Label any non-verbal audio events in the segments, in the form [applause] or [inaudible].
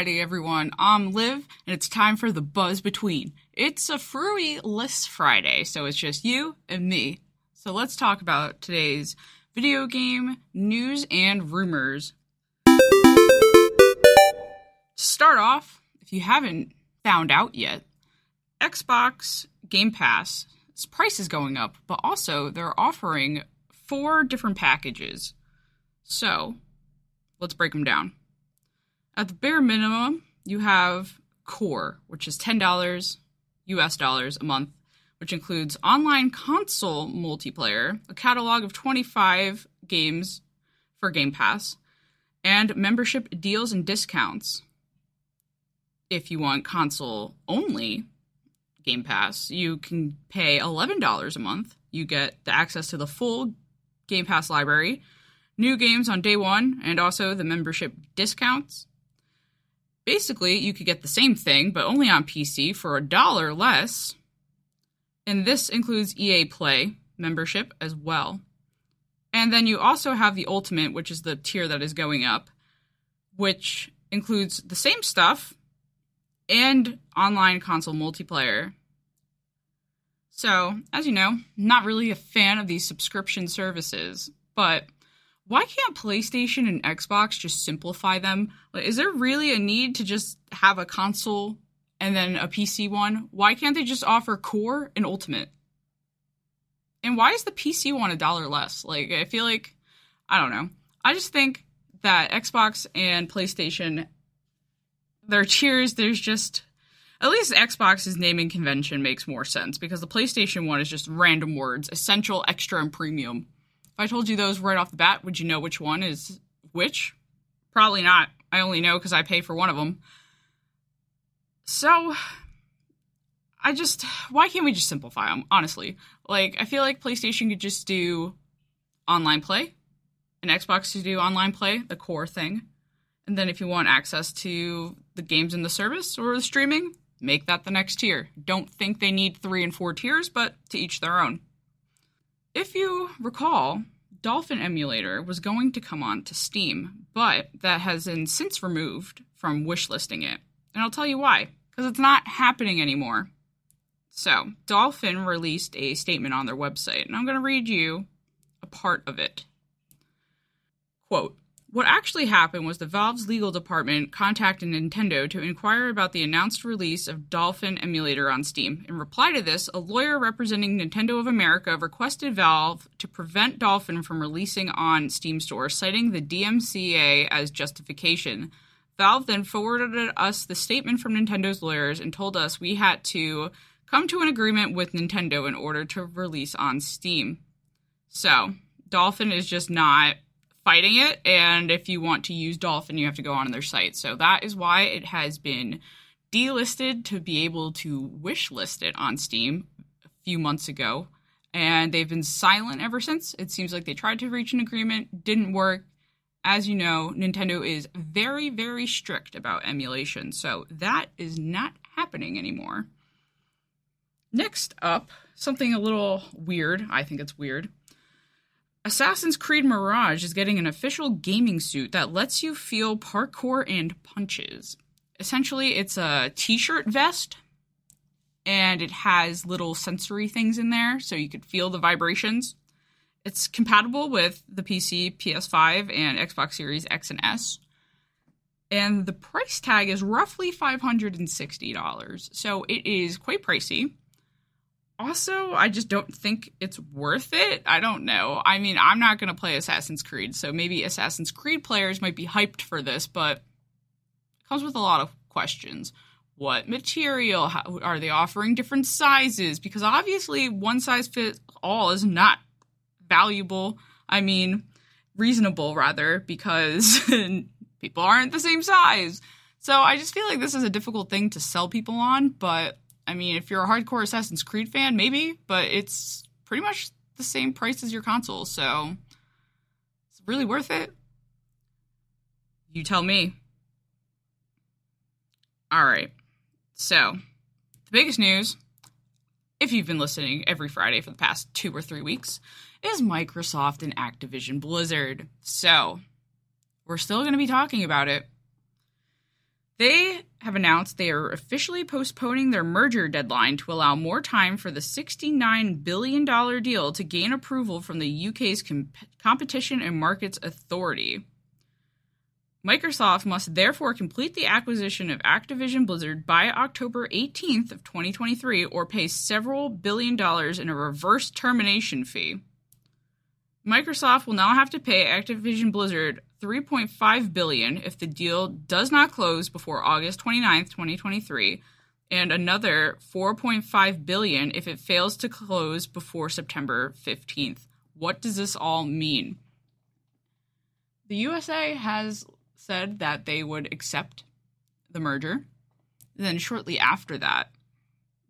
Friday, everyone. I'm Liv, and it's time for the Buzz Between. It's a Frewy-less Friday, so it's just you and me. So let's talk about today's video game news and rumors. To start off, if you haven't found out yet, Xbox Game Pass, price is going up, but also they're offering four different packages. So let's break them down. At the bare minimum, you have Core, which is $10 US dollars a month, which includes online console multiplayer, a catalog of 25 games for Game Pass, and membership deals and discounts. If you want console only Game Pass, you can pay $11 a month. You get the access to the full Game Pass library, new games on day one, and also the membership discounts. Basically, you could get the same thing, but only on PC for a dollar less. And this includes EA Play membership as well. And then you also have the Ultimate, which is the tier that is going up, which includes the same stuff and online console multiplayer. So, as you know, not really a fan of these subscription services, but why can't PlayStation and Xbox just simplify them? Is there really a need to just have a console and then a PC one? Why can't they just offer Core and Ultimate? And why is the PC one a dollar less? Like, I feel like, I don't know. I just think that Xbox and PlayStation, their tiers, there's just, at least Xbox's naming convention makes more sense because the PlayStation one is just random words essential, extra, and premium. I told you those right off the bat, would you know which one is which? Probably not. I only know because I pay for one of them. So, I just, why can't we just simplify them, honestly? Like, I feel like PlayStation could just do online play, and Xbox to do online play, the core thing. And then if you want access to the games in the service or the streaming, make that the next tier. Don't think they need three and four tiers, but to each their own. If you recall, Dolphin Emulator was going to come on to Steam, but that has been since removed from wishlisting it. And I'll tell you why, because it's not happening anymore. So, Dolphin released a statement on their website, and I'm going to read you a part of it. Quote what actually happened was the Valve's legal department contacted Nintendo to inquire about the announced release of Dolphin emulator on Steam. In reply to this, a lawyer representing Nintendo of America requested Valve to prevent Dolphin from releasing on Steam Store, citing the DMCA as justification. Valve then forwarded us the statement from Nintendo's lawyers and told us we had to come to an agreement with Nintendo in order to release on Steam. So, Dolphin is just not fighting it. And if you want to use Dolphin, you have to go on their site. So that is why it has been delisted to be able to wish list it on Steam a few months ago. And they've been silent ever since. It seems like they tried to reach an agreement, didn't work. As you know, Nintendo is very, very strict about emulation. So that is not happening anymore. Next up, something a little weird. I think it's weird. Assassin's Creed Mirage is getting an official gaming suit that lets you feel parkour and punches. Essentially, it's a t shirt vest and it has little sensory things in there so you could feel the vibrations. It's compatible with the PC, PS5, and Xbox Series X and S. And the price tag is roughly $560. So it is quite pricey also, I just don't think it's worth it. I don't know. I mean, I'm not going to play Assassin's Creed, so maybe Assassin's Creed players might be hyped for this, but it comes with a lot of questions. What material? How, are they offering different sizes? Because obviously, one size fits all is not valuable. I mean, reasonable rather, because [laughs] people aren't the same size. So I just feel like this is a difficult thing to sell people on, but I mean, if you're a hardcore Assassin's Creed fan, maybe, but it's pretty much the same price as your console, so it's really worth it. You tell me. All right. So, the biggest news, if you've been listening every Friday for the past two or three weeks, is Microsoft and Activision Blizzard. So, we're still going to be talking about it They have announced they are officially postponing their merger deadline to allow more time for the $69 billion deal to gain approval from the UK's Com- Competition and Markets Authority. Microsoft must therefore complete the acquisition of Activision Blizzard by October 18th of 2023 or pay several billion dollars in a reverse termination fee. Microsoft will now have to pay Activision Blizzard 3.5 billion if the deal does not close before August 29th, 2023, and another 4.5 billion if it fails to close before September 15th. What does this all mean? The USA has said that they would accept the merger. Then, shortly after that,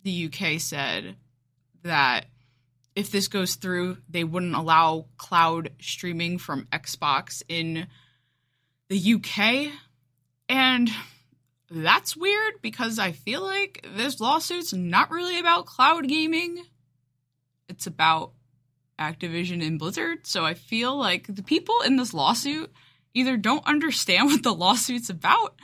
the UK said that if this goes through, they wouldn't allow cloud streaming from Xbox in the UK. And that's weird because I feel like this lawsuit's not really about cloud gaming. It's about Activision and Blizzard. So I feel like the people in this lawsuit either don't understand [laughs] what the lawsuit's about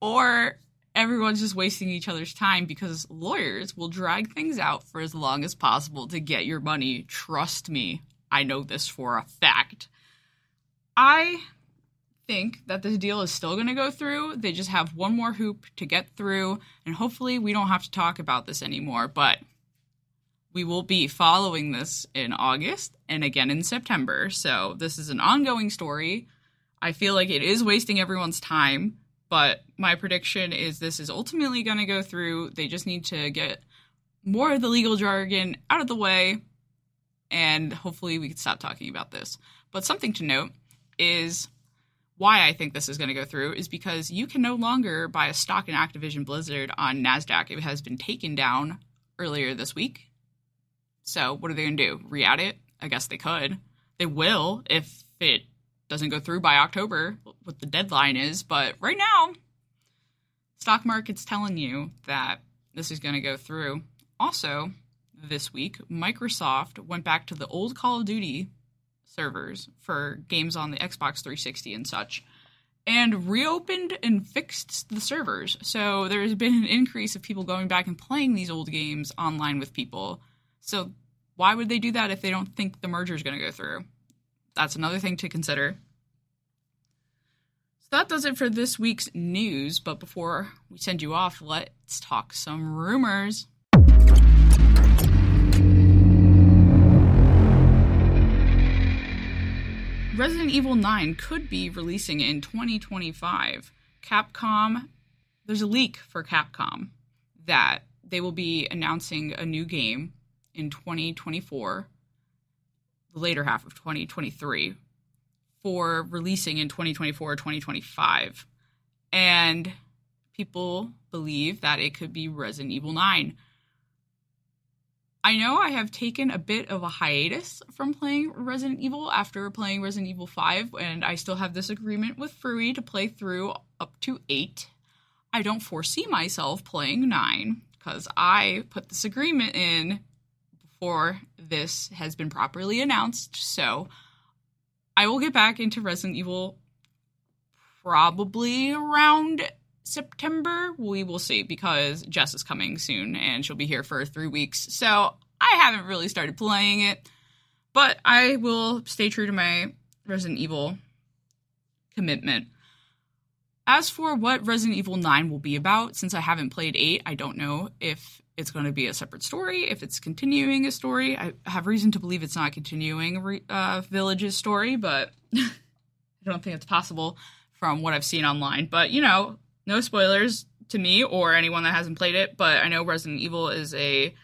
or everyone's just wasting each other's time because lawyers will drag things out for as long as possible to get your money. Trust me, I know this for a fact. I think that this deal is still going to go through. They just have one more hoop to get through, and hopefully, we don't have to talk about this anymore. But we will be following this in August and again in September. So, this is an ongoing story. I feel like it is wasting everyone's time, but my prediction is this is ultimately going to go through. They just need to get more of the legal jargon out of the way, and hopefully we can stop talking about this. But something to note is why I think this is going to go through is because you can no longer buy a stock in Activision Blizzard on NASDAQ. It has been taken down earlier this week. So, what are they going to do? Re add it? I guess they could. They will if it doesn't go through by October, what the deadline is. But right now, stock market's telling you that this is going to go through. Also, this week, Microsoft went back to the old Call of Duty servers for games on the Xbox 360 and such and reopened and fixed the servers. So there's been an increase of people going back and playing these old games online with people. So why would they do that if they don't think the merger is going to go through? That's another thing to consider. So that does it for this week's news. But before we send you off, let's talk some rumors. Resident Evil 9 could be releasing in 2025. Capcom, there's a leak for Capcom that they will be announcing a new game in 2024 the later half of 2023 for releasing in 2024 or 2025. And people believe that it could be Resident Evil 9. I know I have taken a bit of a hiatus from playing Resident Evil after playing Resident Evil 5, and I still have this agreement with Frewy to play through up to 8. I don't foresee myself playing 9 because I put this agreement in before this has been properly announced. So I will get back into Resident Evil probably around September. We will see because Jess is coming soon and she'll be here for three weeks. So I haven't really started playing it, but I will stay true to my Resident Evil commitment. As for what Resident Evil 9 will be about, since I haven't played 8, I don't know if it's going to be a separate story, if it's continuing a story. I have reason to believe it's not continuing uh, Village's story, but [laughs] I don't think it's possible from what I've seen online. But, you know, no spoilers to me or anyone that hasn't played it, but I know Resident Evil is a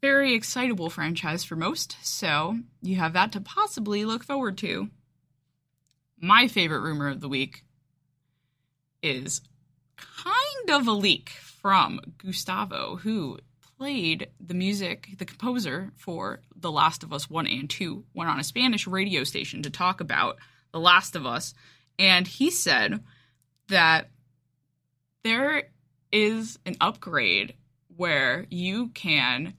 very excitable franchise for most, so you have that to possibly look forward to. My favorite rumor of the week is kind of a leak from Gustavo, who played the music, the composer for The Last of Us 1 and 2, went on a Spanish radio station to talk about The Last of Us. And he said that there is an upgrade where you can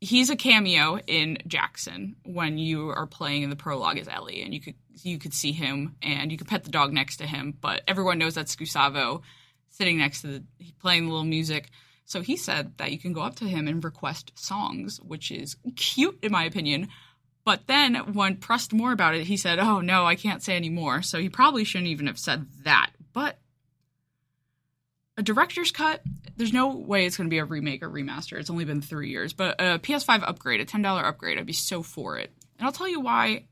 he's a cameo in Jackson when you are playing in the prologue as Ellie, and you could you could see him and you could pet the dog next to him, but everyone knows that's Gustavo sitting next to the playing the little music. So he said that you can go up to him and request songs, which is cute in my opinion. But then when pressed more about it, he said, "Oh no, I can't say anymore." So he probably shouldn't even have said that. But a director's cut, there's no way it's going to be a remake or remaster. It's only been three years. But a PS5 upgrade, a $10 upgrade, I'd be so for it. And I'll tell you why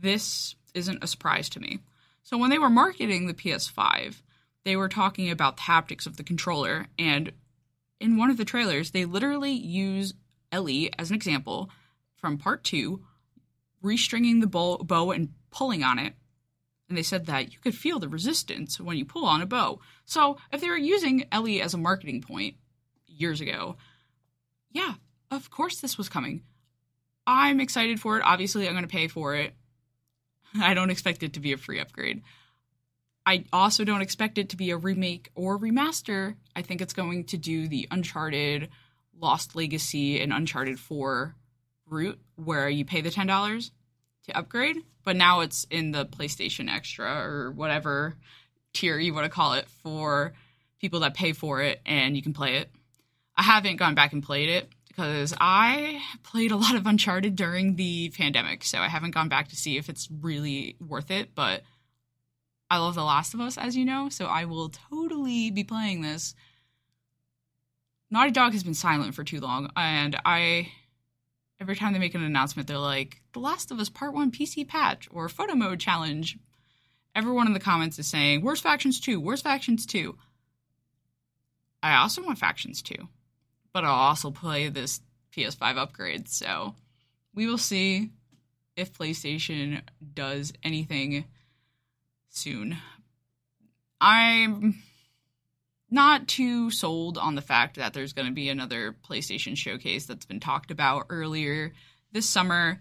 this isn't a surprise to me. So when they were marketing the PS5, they were talking about the haptics of the controller. And in one of the trailers, they literally use Ellie as an example from part two, restringing the bow, bow and pulling on it and they said that you could feel the resistance when you pull on a bow. So if they were using Ellie as a marketing point years ago, yeah, of course this was coming. I'm excited for it. Obviously, I'm going to pay for it. [laughs] I don't expect it to be a free upgrade. I also don't expect it to be a remake or remaster. I think it's going to do the Uncharted, Lost Legacy, and Uncharted 4 route where you pay the $10 to upgrade, but now it's in the PlayStation Extra or whatever tier you want to call it for people that pay for it and you can play it. I haven't gone back and played it because I played a lot of Uncharted during the pandemic, so I haven't gone back to see if it's really worth it, but I love The Last of Us, as you know, so I will totally be playing this. Naughty Dog has been silent for too long, and I every time they make an announcement, they're like, The Last of Us Part 1 PC patch or photo mode challenge. Everyone in the comments is saying, Where's Factions 2? Where's Factions 2? I also want Factions 2, but I'll also play this PS5 upgrade. So we will see if PlayStation does anything soon. I'm not too sold on the fact that there's going to be another PlayStation showcase that's been talked about earlier this summer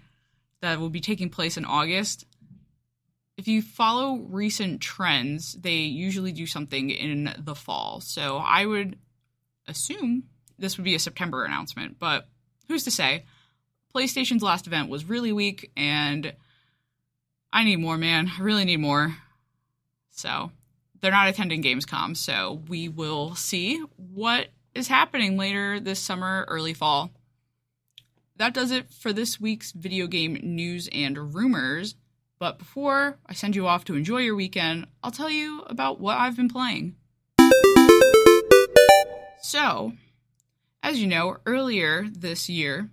that will be taking place in August. If you follow recent trends, they usually do something in the fall. So I would assume this would be a September announcement, but who's to say? PlayStation's last event was really weak, and I need more, man. I really need more. So they're not attending Gamescom, so we will see what is happening later this summer, early fall. That does it for this week's video game news and rumors. But before I send you off to enjoy your weekend, I'll tell you about what I've been playing. So, as you know, earlier this year,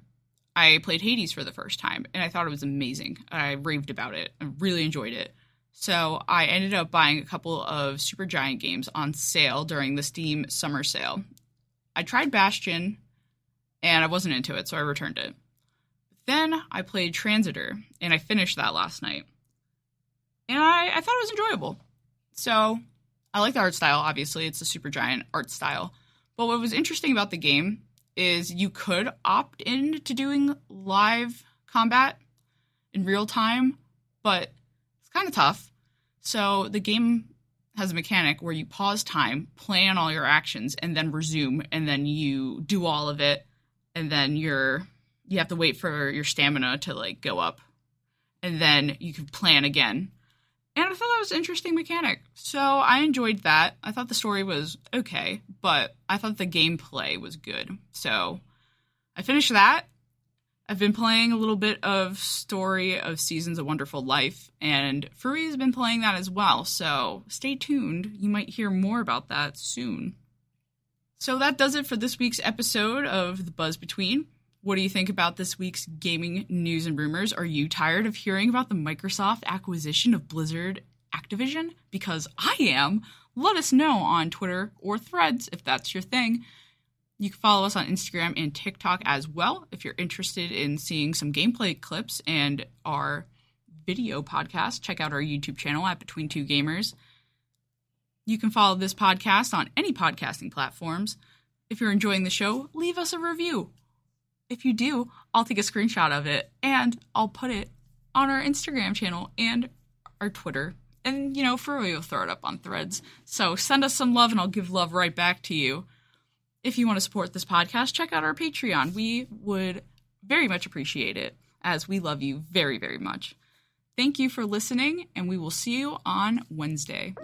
I played Hades for the first time, and I thought it was amazing. I raved about it. I really enjoyed it. So I ended up buying a couple of Supergiant games on sale during the Steam summer sale. I tried Bastion and I wasn't into it, so I returned it. Then I played Transistor and I finished that last night. And I, I thought it was enjoyable. So I like the art style, obviously. It's a Supergiant art style. But what was interesting about the game is you could opt in to doing live combat in real time, but kind of tough. So the game has a mechanic where you pause time, plan all your actions, and then resume, and then you do all of it, and then you're you have to wait for your stamina to like go up, and then you can plan again. And I thought that was an interesting mechanic. So I enjoyed that. I thought the story was okay, but I thought the gameplay was good. So I finished that I've been playing a little bit of Story of Seasons of Wonderful Life, and Frewy has been playing that as well, so stay tuned. You might hear more about that soon. So that does it for this week's episode of The Buzz Between. What do you think about this week's gaming news and rumors? Are you tired of hearing about the Microsoft acquisition of Blizzard Activision? Because I am. Let us know on Twitter or threads if that's your thing. You can follow us on Instagram and TikTok as well if you're interested in seeing some gameplay clips and our video podcast. Check out our YouTube channel at Between Two Gamers. You can follow this podcast on any podcasting platforms. If you're enjoying the show, leave us a review. If you do, I'll take a screenshot of it and I'll put it on our Instagram channel and our Twitter. And, you know, for we'll throw it up on threads. So send us some love and I'll give love right back to you if you want to support this podcast, check out our Patreon. We would very much appreciate it as we love you very, very much. Thank you for listening, and we will see you on Wednesday.